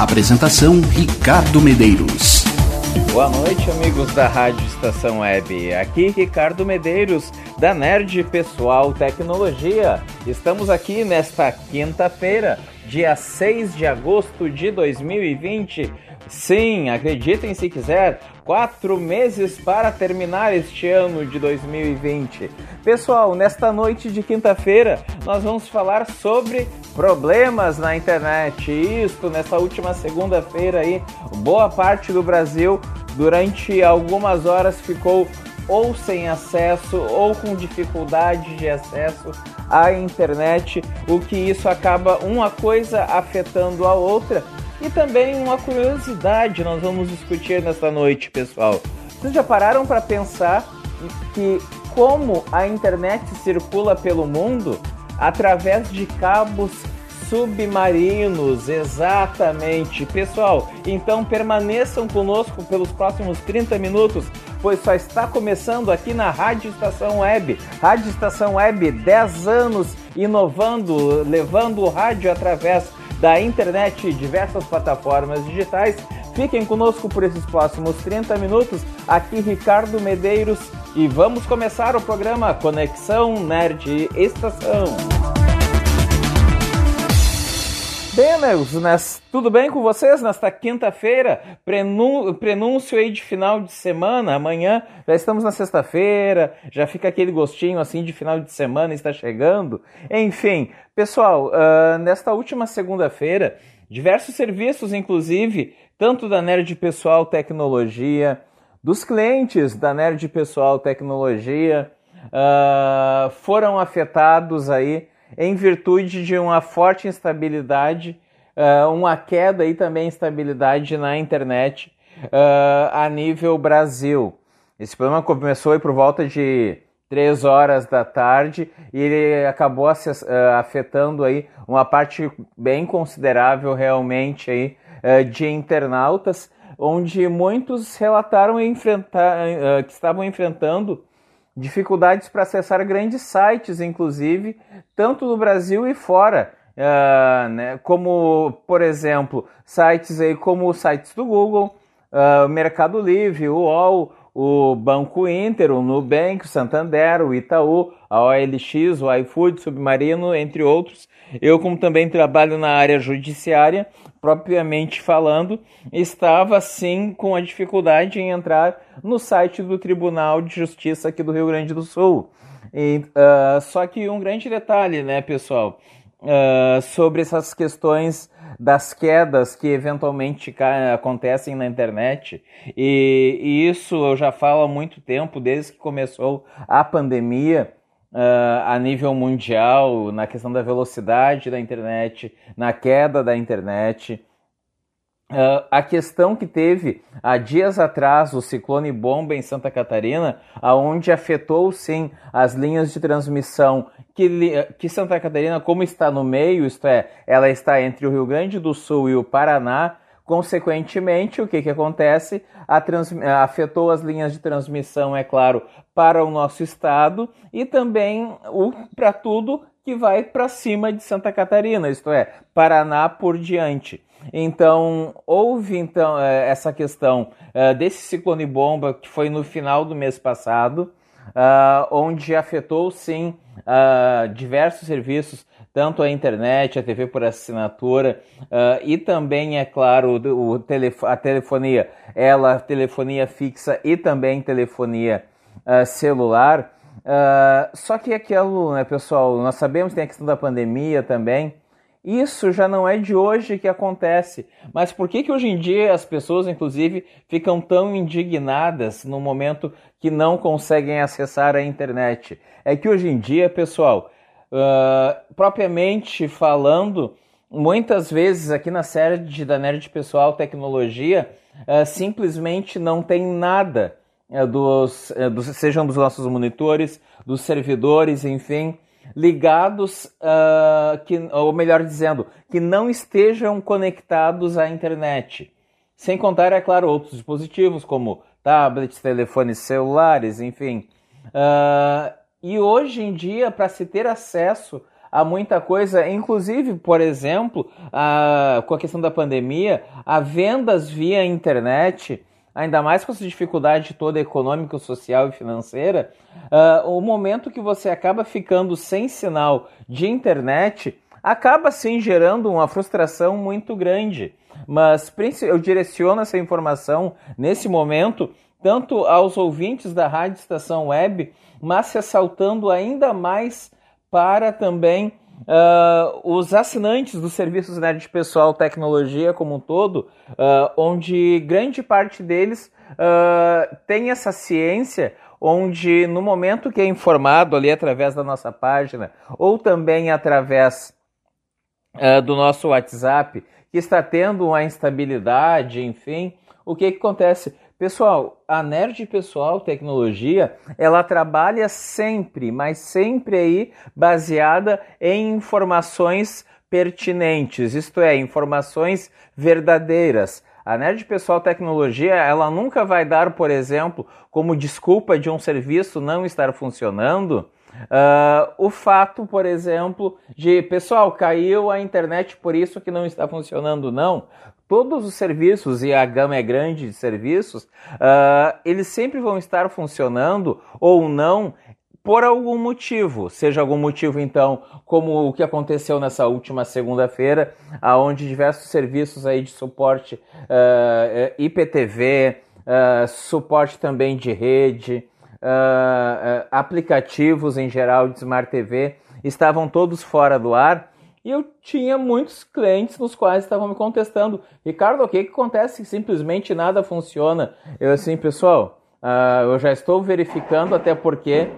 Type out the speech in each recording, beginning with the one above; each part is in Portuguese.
Apresentação Ricardo Medeiros. Boa noite, amigos da Rádio Estação Web. Aqui Ricardo Medeiros, da Nerd Pessoal Tecnologia. Estamos aqui nesta quinta-feira, dia 6 de agosto de 2020. Sim, acreditem se quiser, quatro meses para terminar este ano de 2020. Pessoal, nesta noite de quinta-feira, nós vamos falar sobre problemas na internet. Isto, nessa última segunda-feira aí, boa parte do Brasil, durante algumas horas, ficou ou sem acesso ou com dificuldade de acesso à internet, o que isso acaba uma coisa afetando a outra e também uma curiosidade nós vamos discutir nesta noite, pessoal. Vocês já pararam para pensar que como a internet circula pelo mundo através de cabos submarinos, exatamente. Pessoal, então permaneçam conosco pelos próximos 30 minutos, pois só está começando aqui na Rádio Estação Web. Rádio Estação Web, 10 anos inovando, levando o rádio através da internet e diversas plataformas digitais. Fiquem conosco por esses próximos 30 minutos. Aqui Ricardo Medeiros e vamos começar o programa Conexão Nerd Estação. Bem, amigos, né? tudo bem com vocês nesta quinta-feira? Prenúncio aí de final de semana. Amanhã já estamos na sexta-feira, já fica aquele gostinho assim de final de semana está chegando. Enfim, pessoal, uh, nesta última segunda-feira, diversos serviços, inclusive, tanto da Nerd Pessoal Tecnologia, dos clientes da Nerd Pessoal Tecnologia, uh, foram afetados aí em virtude de uma forte instabilidade, uh, uma queda e também instabilidade na internet uh, a nível Brasil. Esse problema começou por volta de 3 horas da tarde e ele acabou uh, afetando aí uma parte bem considerável realmente aí, de internautas, onde muitos relataram enfrentar, que estavam enfrentando dificuldades para acessar grandes sites, inclusive, tanto no Brasil e fora. Uh, né, como, por exemplo, sites aí como sites do Google, uh, Mercado Livre, o UOL, o Banco Inter, o Nubank, o Santander, o Itaú, a OLX, o iFood, Submarino, entre outros. Eu, como também trabalho na área judiciária, propriamente falando, estava sim com a dificuldade em entrar no site do Tribunal de Justiça aqui do Rio Grande do Sul. E, uh, só que um grande detalhe, né, pessoal, uh, sobre essas questões das quedas que eventualmente acontecem na internet, e, e isso eu já falo há muito tempo, desde que começou a pandemia. Uh, a nível mundial, na questão da velocidade da internet, na queda da internet. Uh, a questão que teve há dias atrás o ciclone bomba em Santa Catarina, aonde afetou sim as linhas de transmissão que, que Santa Catarina, como está no meio, isto é, ela está entre o Rio Grande do Sul e o Paraná, Consequentemente, o que, que acontece? afetou as linhas de transmissão, é claro, para o nosso estado e também para tudo que vai para cima de Santa Catarina, isto é, Paraná por diante. Então, houve então é, essa questão é, desse ciclone bomba que foi no final do mês passado, é, onde afetou sim diversos serviços tanto a internet, a TV por assinatura uh, e também, é claro, a telefonia, ela, telefonia fixa e também telefonia celular. Uh, só que aquilo, né, pessoal, nós sabemos que tem a questão da pandemia também. Isso já não é de hoje que acontece. Mas por que, que hoje em dia as pessoas, inclusive, ficam tão indignadas no momento que não conseguem acessar a internet? É que hoje em dia, pessoal, Uh, propriamente falando, muitas vezes aqui na série da Nerd Pessoal Tecnologia uh, simplesmente não tem nada dos, uh, dos, sejam dos nossos monitores, dos servidores, enfim, ligados, que, ou melhor dizendo, que não estejam conectados à internet. Sem contar, é claro, outros dispositivos como tablets, telefones celulares, enfim. e hoje em dia, para se ter acesso a muita coisa, inclusive, por exemplo, a, com a questão da pandemia, a vendas via internet, ainda mais com essa dificuldade toda econômica, social e financeira, uh, o momento que você acaba ficando sem sinal de internet acaba sim gerando uma frustração muito grande. Mas eu direciono essa informação nesse momento tanto aos ouvintes da Rádio Estação Web, mas ressaltando ainda mais para também uh, os assinantes dos serviços Nerd Pessoal Tecnologia como um todo, uh, onde grande parte deles uh, tem essa ciência onde no momento que é informado ali através da nossa página ou também através do nosso WhatsApp que está tendo uma instabilidade, enfim, o que, que acontece? Pessoal, a Nerd Pessoal Tecnologia, ela trabalha sempre, mas sempre aí baseada em informações pertinentes, isto é, informações verdadeiras. A Nerd Pessoal Tecnologia, ela nunca vai dar, por exemplo, como desculpa de um serviço não estar funcionando, uh, o fato, por exemplo, de, pessoal, caiu a internet por isso que não está funcionando, não todos os serviços, e a gama é grande de serviços, uh, eles sempre vão estar funcionando ou não por algum motivo, seja algum motivo então, como o que aconteceu nessa última segunda-feira, aonde diversos serviços aí de suporte uh, IPTV, uh, suporte também de rede, aplicativos em geral de Smart TV estavam todos fora do ar e eu tinha muitos clientes nos quais estavam me contestando: Ricardo, o que, que acontece? Simplesmente nada funciona. Eu, assim, pessoal, uh, eu já estou verificando, até porque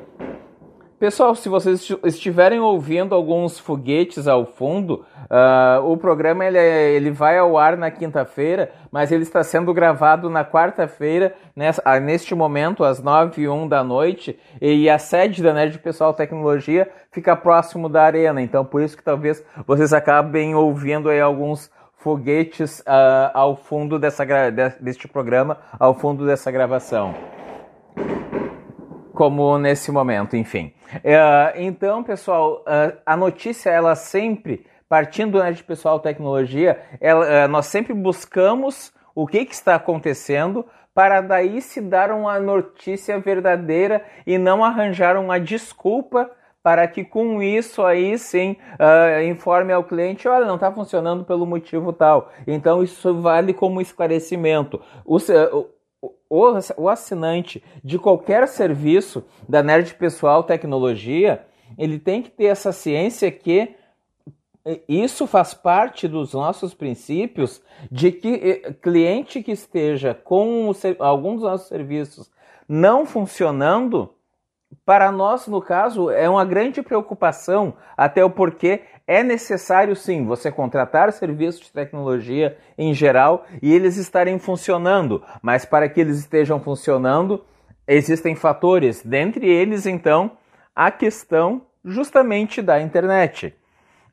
Pessoal, se vocês estiverem ouvindo alguns foguetes ao fundo, uh, o programa ele, é, ele vai ao ar na quinta-feira, mas ele está sendo gravado na quarta-feira, ah, neste momento, às nove e um da noite, e a sede da Nerd Pessoal Tecnologia fica próximo da arena, então por isso que talvez vocês acabem ouvindo aí alguns foguetes uh, ao fundo dessa, deste programa, ao fundo dessa gravação como nesse momento, enfim. Uh, então, pessoal, uh, a notícia, ela sempre, partindo né, de pessoal tecnologia, ela, uh, nós sempre buscamos o que, que está acontecendo para daí se dar uma notícia verdadeira e não arranjar uma desculpa para que com isso aí sim uh, informe ao cliente, olha, não está funcionando pelo motivo tal. Então isso vale como esclarecimento. O, o assinante de qualquer serviço da Nerd Pessoal Tecnologia, ele tem que ter essa ciência que isso faz parte dos nossos princípios de que cliente que esteja com algum dos nossos serviços não funcionando, para nós, no caso, é uma grande preocupação, até o porquê é necessário sim você contratar serviços de tecnologia em geral e eles estarem funcionando, mas para que eles estejam funcionando, existem fatores, dentre eles então a questão justamente da internet.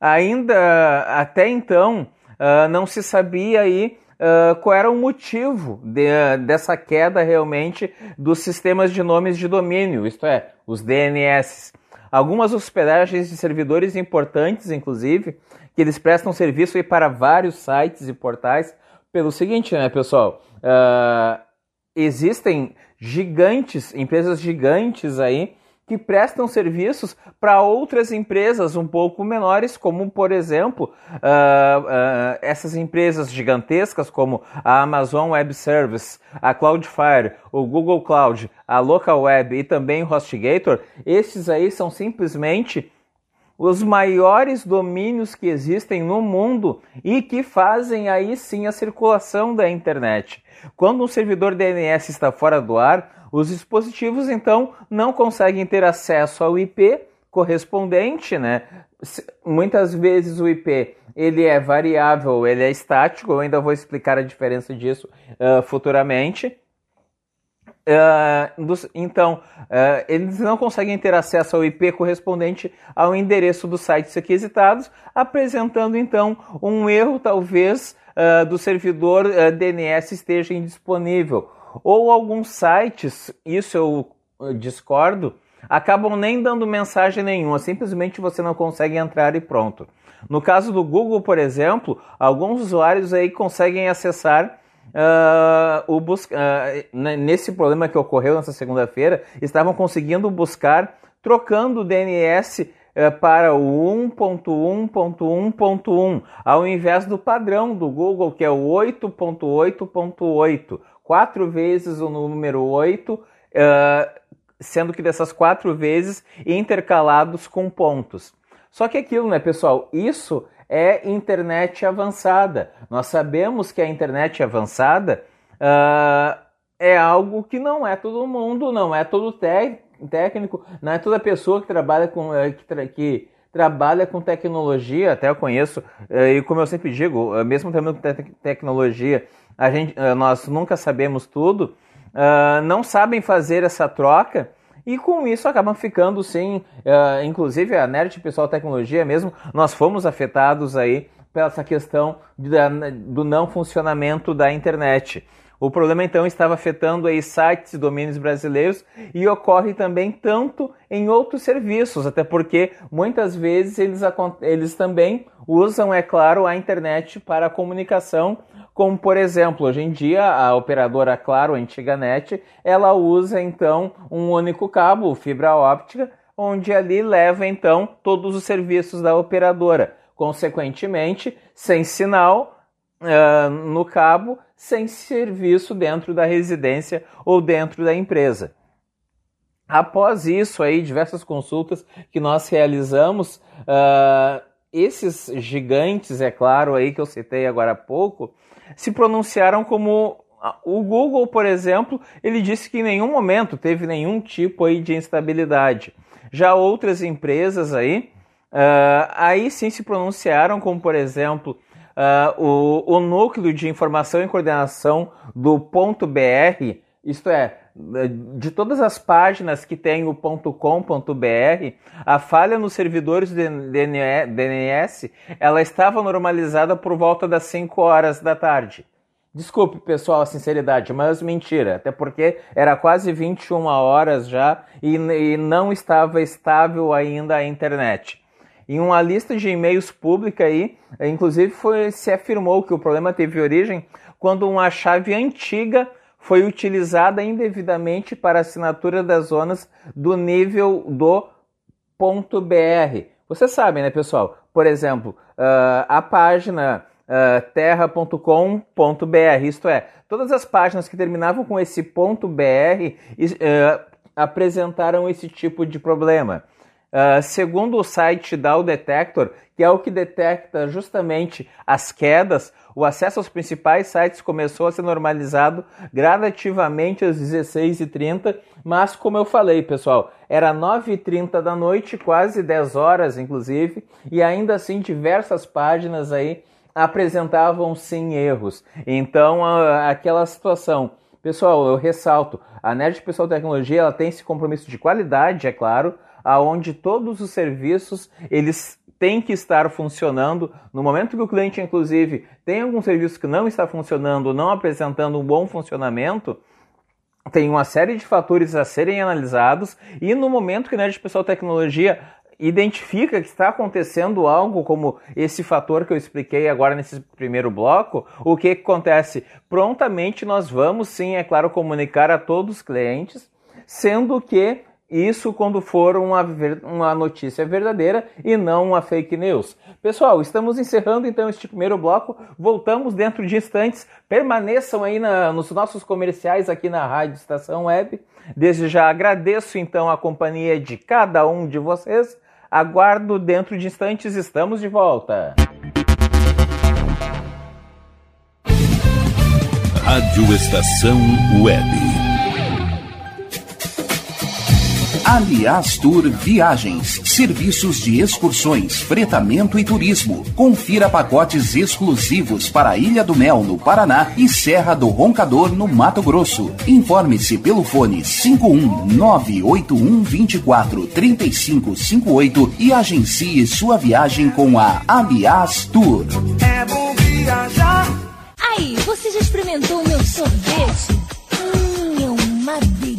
Ainda até então uh, não se sabia aí uh, qual era o motivo de, dessa queda realmente dos sistemas de nomes de domínio, isto é, os DNS. Algumas hospedagens de servidores importantes, inclusive, que eles prestam serviço para vários sites e portais, pelo seguinte, né, pessoal? Uh, existem gigantes, empresas gigantes aí, que prestam serviços para outras empresas um pouco menores, como por exemplo uh, uh, essas empresas gigantescas como a Amazon Web Service, a Cloudflare, o Google Cloud, a Local Web e também o HostGator. Esses aí são simplesmente os maiores domínios que existem no mundo e que fazem aí sim a circulação da internet. Quando um servidor DNS está fora do ar, os dispositivos então não conseguem ter acesso ao IP correspondente, né? Muitas vezes o IP ele é variável, ele é estático. Eu ainda vou explicar a diferença disso uh, futuramente. Uh, dos, então, uh, eles não conseguem ter acesso ao IP correspondente ao endereço dos sites requisitados, apresentando então um erro, talvez, do servidor DNS esteja indisponível. Ou alguns sites, isso eu discordo, acabam nem dando mensagem nenhuma, simplesmente você não consegue entrar e pronto. No caso do Google, por exemplo, alguns usuários aí conseguem acessar Uh, o bus... Uh, nesse problema que ocorreu nessa segunda-feira, estavam conseguindo buscar trocando o DNS eh, para o 1.1.1.1 ao invés do padrão do Google, que é o 8.8.8, quatro vezes o número 8, sendo que dessas quatro vezes intercalados com pontos. Só que aquilo, né, pessoal? Isso é internet avançada. Nós sabemos que a internet avançada uh, é algo que não é todo mundo, não é todo técnico, não é toda pessoa que trabalha com que, tra que trabalha com tecnologia. Até eu conheço e como eu sempre digo, mesmo tendo te tecnologia, a gente, nós nunca sabemos tudo. Uh, não sabem fazer essa troca e com isso acabam ficando sim, uh, inclusive a Nerd Pessoal Tecnologia mesmo, nós fomos afetados aí pela essa questão de, do não funcionamento da internet. O problema então estava afetando aí sites e domínios brasileiros e ocorre também tanto em outros serviços, até porque muitas vezes eles, eles também usam, é claro, a internet para comunicação como, por exemplo, hoje em dia a operadora Claro, a antiga NET, ela usa então um único cabo, fibra óptica, onde ali leva então todos os serviços da operadora. Consequentemente, sem sinal uh, no cabo, sem serviço dentro da residência ou dentro da empresa. Após isso, aí, diversas consultas que nós realizamos, uh, esses gigantes, é claro, aí que eu citei agora há pouco, se pronunciaram como o Google, por exemplo, ele disse que em nenhum momento teve nenhum tipo aí de instabilidade. Já outras empresas aí, uh, aí sim se pronunciaram, como por exemplo uh, o, o núcleo de informação e coordenação do ponto .br, isto é, de todas as páginas que tem o .com.br, a falha nos servidores de DNS, ela estava normalizada por volta das 5 horas da tarde. Desculpe, pessoal, a sinceridade, mas mentira, até porque era quase 21 horas já e, e não estava estável ainda a internet. Em uma lista de e-mails pública aí, inclusive foi, se afirmou que o problema teve origem quando uma chave antiga foi utilizada indevidamente para assinatura das zonas do nível do ponto .br. Você sabe, né, pessoal? Por exemplo, uh, a página uh, terra.com.br, isto é, todas as páginas que terminavam com esse ponto .br uh, apresentaram esse tipo de problema. Uh, segundo o site Dow Detector, que é o que detecta justamente as quedas, o acesso aos principais sites começou a ser normalizado gradativamente às 16h30, mas como eu falei, pessoal, era 9h30 da noite, quase 10 horas inclusive, e ainda assim diversas páginas aí apresentavam sim erros. Então, aquela situação. Pessoal, eu ressalto, a Nerd Pessoal Tecnologia ela tem esse compromisso de qualidade, é claro, aonde todos os serviços eles têm que estar funcionando. No momento que o cliente, inclusive, tem algum serviço que não está funcionando, não apresentando um bom funcionamento, tem uma série de fatores a serem analisados e no momento que a Nerd Pessoal Tecnologia identifica que está acontecendo algo como esse fator que eu expliquei agora nesse primeiro bloco, o que, que acontece? Prontamente nós vamos sim, é claro, comunicar a todos os clientes, sendo que isso quando for uma, uma notícia verdadeira e não uma fake news. Pessoal, estamos encerrando então este primeiro bloco. Voltamos dentro de instantes. Permaneçam aí na, nos nossos comerciais aqui na Rádio Estação Web. Desde já agradeço então a companhia de cada um de vocês. Aguardo dentro de instantes, estamos de volta. Rádio Estação Web. Aliás Tour Viagens, serviços de excursões, fretamento e turismo. Confira pacotes exclusivos para a Ilha do Mel, no Paraná e Serra do Roncador, no Mato Grosso. Informe-se pelo fone 51981243558 e agencie sua viagem com a Aliás Tour. É bom viajar. Aí, você já experimentou o meu sorvete? Hum, é uma delícia.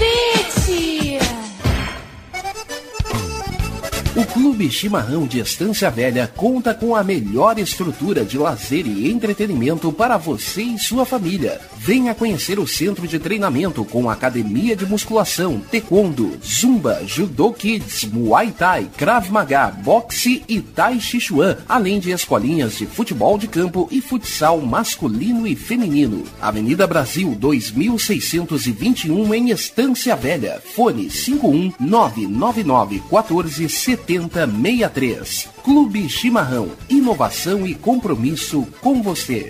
Clube Chimarrão de Estância Velha conta com a melhor estrutura de lazer e entretenimento para você e sua família. Venha conhecer o centro de treinamento com academia de musculação, taekwondo, zumba, judô kids, muay thai, krav maga, boxe e tai chi chuan, além de escolinhas de futebol de campo e futsal masculino e feminino. Avenida Brasil 2621 em Estância Velha. Fone 51 999 14 7063. Clube Chimarrão. Inovação e compromisso com você.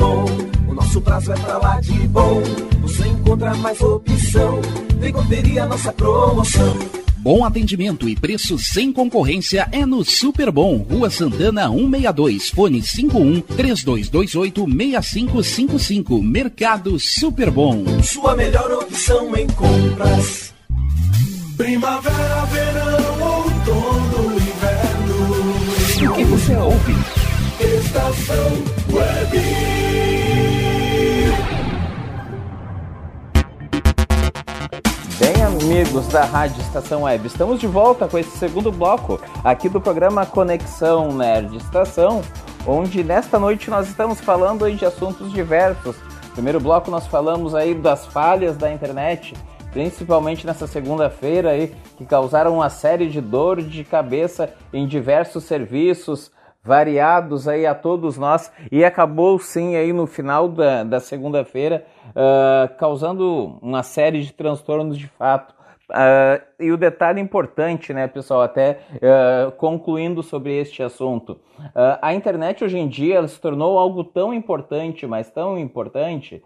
bom. O nosso prazo é pra lá de bom. Você encontra mais opção. Vem conferir a nossa promoção. Bom atendimento e preço sem concorrência é no Super Bom, Rua Santana 162, fone 51 3228 6555. Mercado Super Bom. Sua melhor opção em compras. Primavera, verão, outono, inverno. O que você ouve? Estação Web. Amigos da Rádio Estação Web, estamos de volta com esse segundo bloco aqui do programa Conexão Nerd Estação, onde nesta noite nós estamos falando de assuntos diversos. Primeiro bloco nós falamos aí das falhas da internet, principalmente nessa segunda-feira aí, que causaram uma série de dor de cabeça em diversos serviços, variados aí a todos nós e acabou sim aí no final da, da segunda-feira uh, causando uma série de transtornos de fato. Uh, e o detalhe importante, né, pessoal, até uh, concluindo sobre este assunto, a internet hoje em dia se tornou algo tão importante, mas tão importante,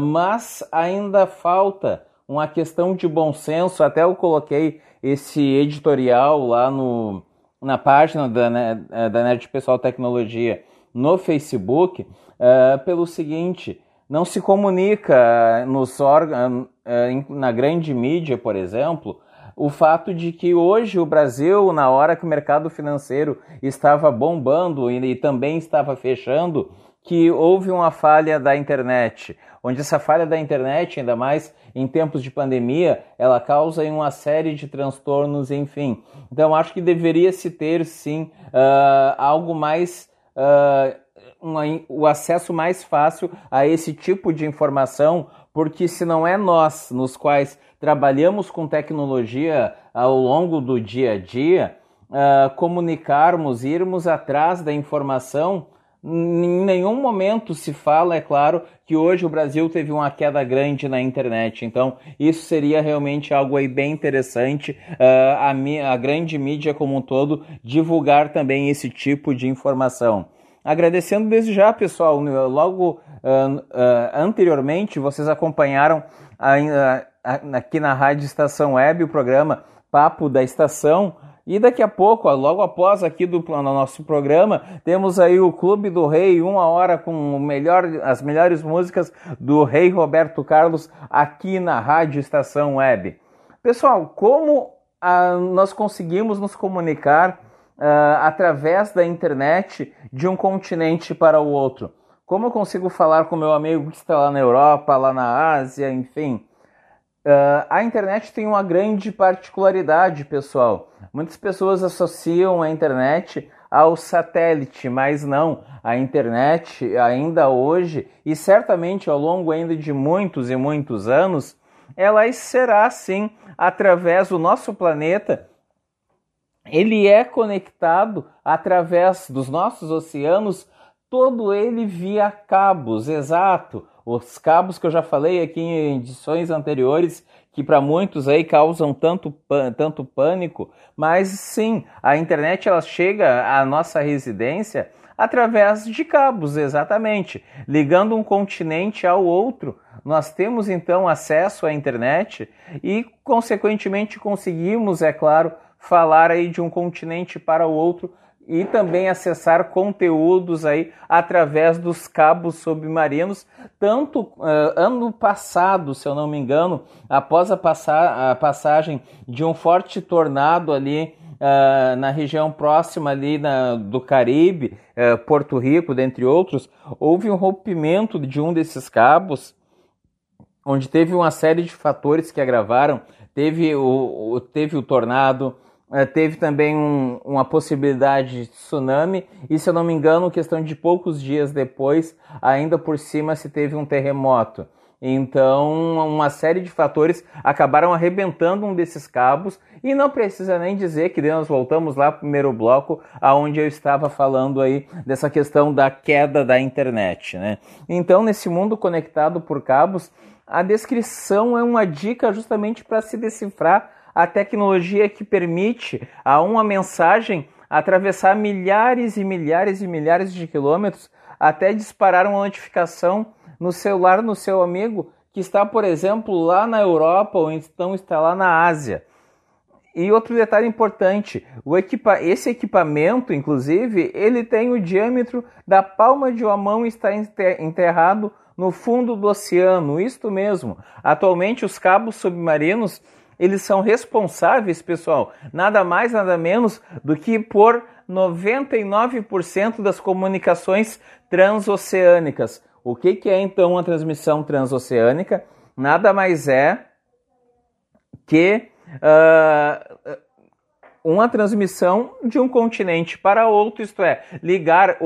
mas ainda falta uma questão de bom senso. Até eu coloquei esse editorial lá no, na página da, eh, da Nerd Pessoal Tecnologia no Facebook uh, pelo seguinte: não se comunica nos órgãos, uh, na grande mídia, por exemplo, o fato de que hoje o Brasil, na hora que o mercado financeiro estava bombando e, e também estava fechando, que houve uma falha da internet, onde essa falha da internet, ainda mais em tempos de pandemia, ela causa uma série de transtornos, enfim. Então, acho que deveria se ter, sim, uh, algo mais. Uh, uma, o acesso mais fácil a esse tipo de informação, porque se não é nós, nos quais trabalhamos com tecnologia ao longo do dia a dia, uh, comunicarmos, irmos atrás da informação, em nenhum momento se fala, é claro, que hoje o Brasil teve uma queda grande na internet. Então, isso seria realmente algo aí bem interessante. Uh, a, a grande mídia como um todo divulgar também esse tipo de informação. Agradecendo desde já, pessoal. Logo uh, uh, anteriormente, vocês acompanharam aqui na Rádio Estação Web o programa Papo da Estação e daqui a pouco, logo após aqui do no nosso programa, temos aí o Clube do Rei, uma hora com melhor, as melhores músicas do Rei Roberto Carlos aqui na Rádio Estação Web. Pessoal, como ah, nós conseguimos nos comunicar ah, através da internet de um continente para o outro? Como eu consigo falar com meu amigo que está lá na Europa, lá na Ásia, enfim? Uh, a internet tem uma grande particularidade, pessoal. Muitas pessoas associam a internet ao satélite, mas não. A internet, ainda hoje, e certamente ao longo ainda de muitos e muitos anos, ela será sim através do nosso planeta. Ele é conectado através dos nossos oceanos, todo ele via cabos, exato os cabos que eu já falei aqui em edições anteriores, que para muitos aí causam tanto, tanto pânico, mas sim, a internet ela chega à nossa residência através de cabos, exatamente, ligando um continente ao outro. Nós temos então acesso à internet e, consequentemente, conseguimos, é claro, falar aí de um continente para o outro e também acessar conteúdos aí através dos cabos submarinos. Tanto uh, ano passado, se eu não me engano, após a, a passagem de um forte tornado ali uh, na região próxima ali na, do Caribe, uh, Porto Rico, dentre outros, houve um rompimento de um desses cabos, onde teve uma série de fatores que agravaram. Teve o, o teve o tornado, teve também um, uma possibilidade de tsunami e, se eu não me engano, questão de poucos dias depois, ainda por cima se teve um terremoto. Então, uma série de fatores acabaram arrebentando um desses cabos e não precisa nem dizer que nós voltamos lá para o primeiro bloco, aonde eu estava falando aí dessa questão da queda da internet, né? Então, nesse mundo conectado por cabos, a descrição é uma dica justamente para se decifrar a tecnologia que permite a uma mensagem atravessar milhares e milhares e milhares de quilômetros até disparar uma notificação no celular no seu amigo que está, por exemplo, lá na Europa ou então está lá na Ásia. E outro detalhe importante, equipa esse equipamento, inclusive, ele tem o diâmetro da palma de uma mão e está enterrado no fundo do oceano. Isto mesmo. Atualmente, os cabos submarinos eles são responsáveis, pessoal, nada mais, nada menos do que por 99% das comunicações transoceânicas. O que, que é então uma transmissão transoceânica? Nada mais é que uh, uma transmissão de um continente para outro, isto é, ligar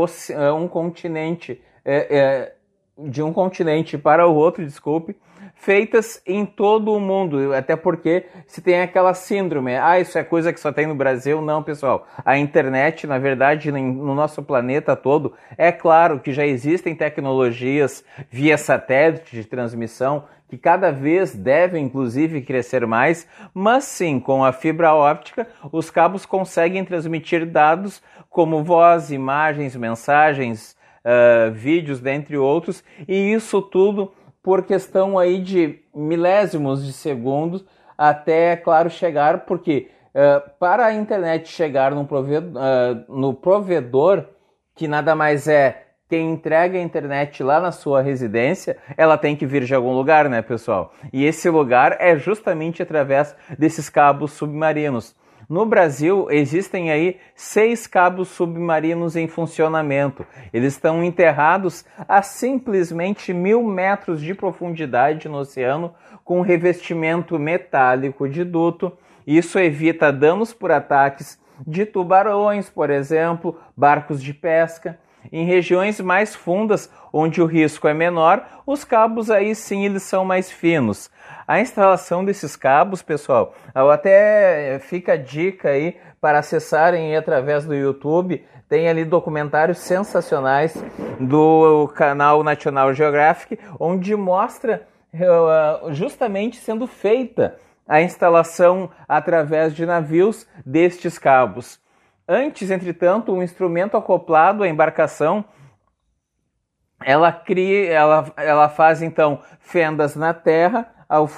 um continente é, é, de um continente para o outro, desculpe, feitas em todo o mundo, até porque se tem aquela síndrome, ah, isso é coisa que só tem no Brasil, não, pessoal. A internet, na verdade, no nosso planeta todo, é claro que já existem tecnologias via satélite de transmissão que cada vez devem, inclusive, crescer mais, mas sim, com a fibra óptica, os cabos conseguem transmitir dados como voz, imagens, mensagens, uh, vídeos, dentre outros, e isso tudo por questão aí de milésimos de segundos até, claro, chegar, porque uh, para a internet chegar no uh, no provedor, que nada mais é quem entrega a internet lá na sua residência, ela tem que vir de algum lugar, né, pessoal? E esse lugar é justamente através desses cabos submarinos. No Brasil, existem aí seis cabos submarinos em funcionamento. Eles estão enterrados a simplesmente mil metros de profundidade no oceano, com revestimento metálico de duto. Isso evita danos por ataques de tubarões, por exemplo, barcos de pesca. Em regiões mais fundas, onde o risco é menor, os cabos aí sim eles são mais finos. A instalação desses cabos, pessoal, até fica a dica aí para acessarem através do YouTube. Tem ali documentários sensacionais do canal National Geographic, onde mostra uh, justamente sendo feita a instalação através de navios destes cabos. Antes, entretanto, um instrumento acoplado à embarcação ela cria, ela, ela faz então fendas na terra,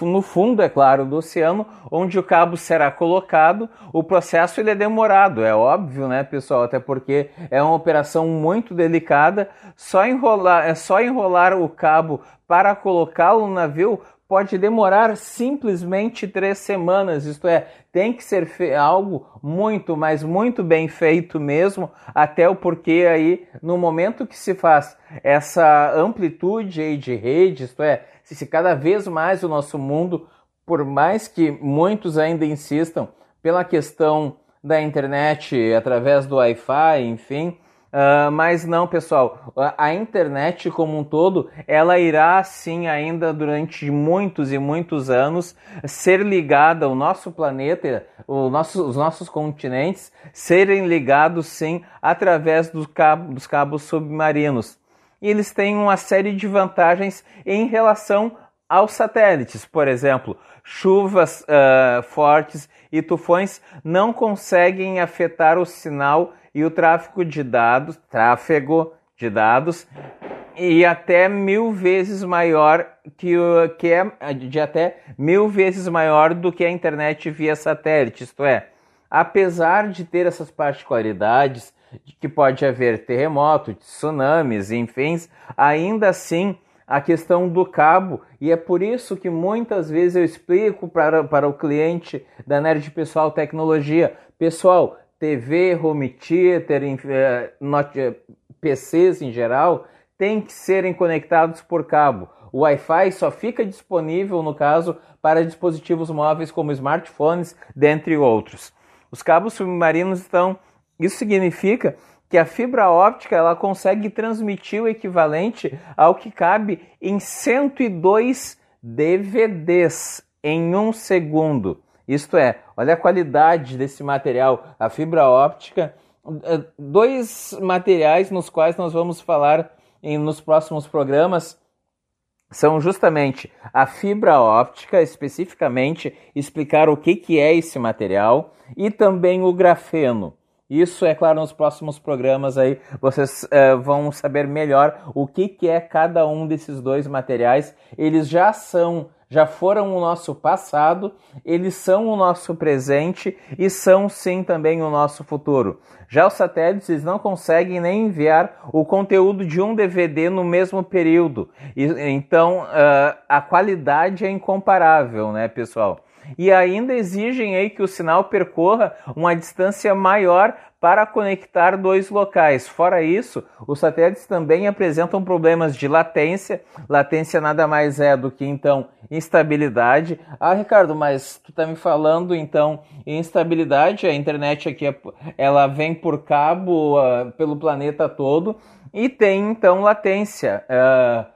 no fundo, é claro, do oceano, onde o cabo será colocado. O processo ele é demorado, é óbvio, né, pessoal? Até porque é uma operação muito delicada. Só enrolar, é só enrolar o cabo para colocá-lo no navio pode demorar simplesmente três semanas, isto é, tem que ser algo muito, mas muito bem feito mesmo, até o porquê aí, no momento que se faz essa amplitude de rede, isto é, se cada vez mais o nosso mundo, por mais que muitos ainda insistam pela questão da internet através do Wi-Fi, enfim, Uh, mas não, pessoal, a, internet como um todo, ela irá sim ainda durante muitos e muitos anos ser ligada ao nosso planeta, nosso, os nossos continentes serem ligados sim através do cabo, dos cabos submarinos. E eles têm uma série de vantagens em relação aos satélites, por exemplo, chuvas uh, fortes e tufões não conseguem afetar o sinal e o tráfego de dados, tráfego de dados, e até mil vezes maior que que é de até mil vezes maior do que a internet via satélite. Isto é, apesar de ter essas particularidades de que pode haver terremoto, tsunamis, enfim, ainda assim a questão do cabo, e é por isso que muitas vezes eu explico para, para o cliente da Nerd Pessoal Tecnologia, pessoal, TV, home theater, eh, eh, PCs em geral, têm que serem conectados por cabo. O Wi-Fi só fica disponível, no caso, para dispositivos móveis como smartphones, dentre outros. Os cabos submarinos estão. Isso significa que a fibra óptica ela consegue transmitir o equivalente ao que cabe em 102 DVDs em um segundo. Isto é, olha a qualidade desse material, a fibra óptica. Eh, dois materiais nos quais nós vamos falar em, nos próximos programas são justamente a fibra óptica, especificamente explicar o que, que é esse material, e também o grafeno. Isso, é claro, nos próximos programas aí vocês uh, vão saber melhor o que, que é cada um desses dois materiais. Eles já são já foram o nosso passado, eles são o nosso presente e são sim também o nosso futuro. Já os satélites não conseguem nem enviar o conteúdo de um DVD no mesmo período, e, então uh, a qualidade é incomparável, né, pessoal? E ainda exigem aí que o sinal percorra uma distância maior para conectar dois locais. Fora isso, os satélites também apresentam problemas de latência. Latência nada mais é do que então instabilidade. Ah, Ricardo, mas tu está me falando então instabilidade? A internet aqui ela vem por cabo uh, pelo planeta todo e tem então latência. Uh,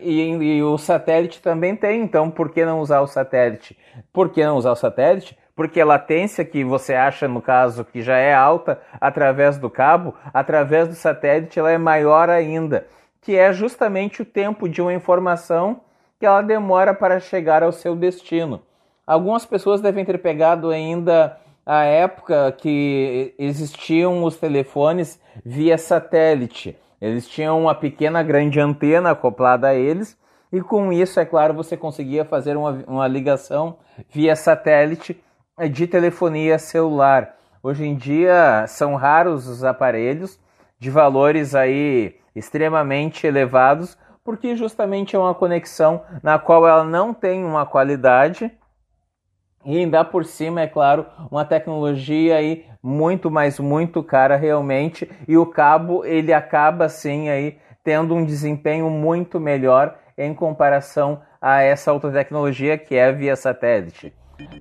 e, e o satélite também tem, então por que não usar o satélite? Por que não usar o satélite? porque a latência que você acha, no caso, que já é alta através do cabo, através do satélite, ela é maior ainda, que é justamente o tempo de uma informação que ela demora para chegar ao seu destino. Algumas pessoas devem ter pegado ainda a época que existiam os telefones via satélite. Eles tinham uma pequena grande antena acoplada a eles, e com isso, é claro, você conseguia fazer uma, uma ligação via satélite de telefonia celular. Hoje em dia são raros os aparelhos de valores aí extremamente elevados, porque justamente é uma conexão na qual ela não tem uma qualidade E ainda por cima, é claro, uma tecnologia aí muito, mas muito cara realmente. E o cabo, ele acaba assim aí tendo um desempenho muito melhor em comparação a essa outra tecnologia que é via satélite.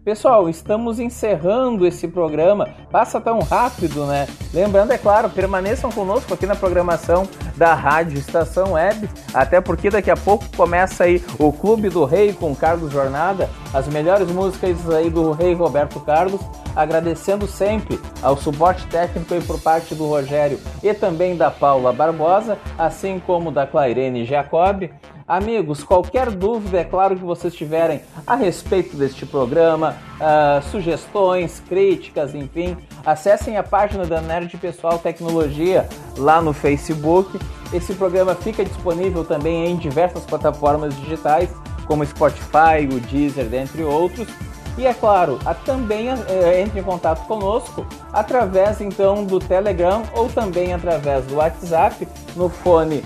Pessoal, estamos encerrando esse programa. Passa tão rápido, né? Lembrando, é claro, permaneçam conosco aqui na programação da Rádio Estação Web, até porque daqui a pouco começa aí o Clube do Rei com Carlos Jornada, as melhores músicas aí do Rei Roberto Carlos, agradecendo sempre ao suporte técnico aí por parte do Rogério e também da Paula Barbosa, assim como da Clairene Jacob. Amigos, qualquer dúvida, é claro que vocês tiverem a respeito deste programa, uh, sugestões, críticas, enfim, acessem a página da Nerd Pessoal Tecnologia lá no Facebook. Esse programa fica disponível também em diversas plataformas digitais, como Spotify, o Deezer, dentre outros. E é claro, a, também é, entre em contato conosco através então do Telegram ou também através do WhatsApp no fone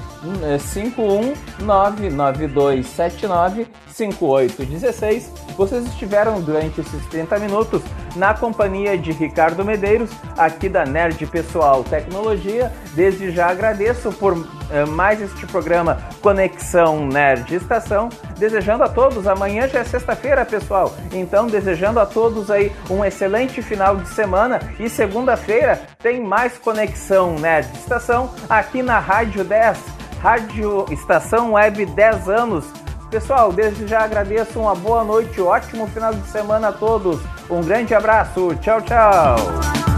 51992795816. Eh, Vocês estiveram durante esses 30 minutos na companhia de Ricardo Medeiros, aqui da Nerd Pessoal Tecnologia. Desde já agradeço por eh, mais este programa Conexão Nerd Estação. Desejando a todos, amanhã já é sexta-feira, pessoal. Então, desejando a todos aí um excelente final de semana e segunda-feira tem mais Conexão Nerd Estação aqui na Rádio 10, Rádio Estação Web 10 anos. Pessoal, desde já agradeço uma boa noite, ótimo final de semana a todos. Um grande abraço, tchau, tchau.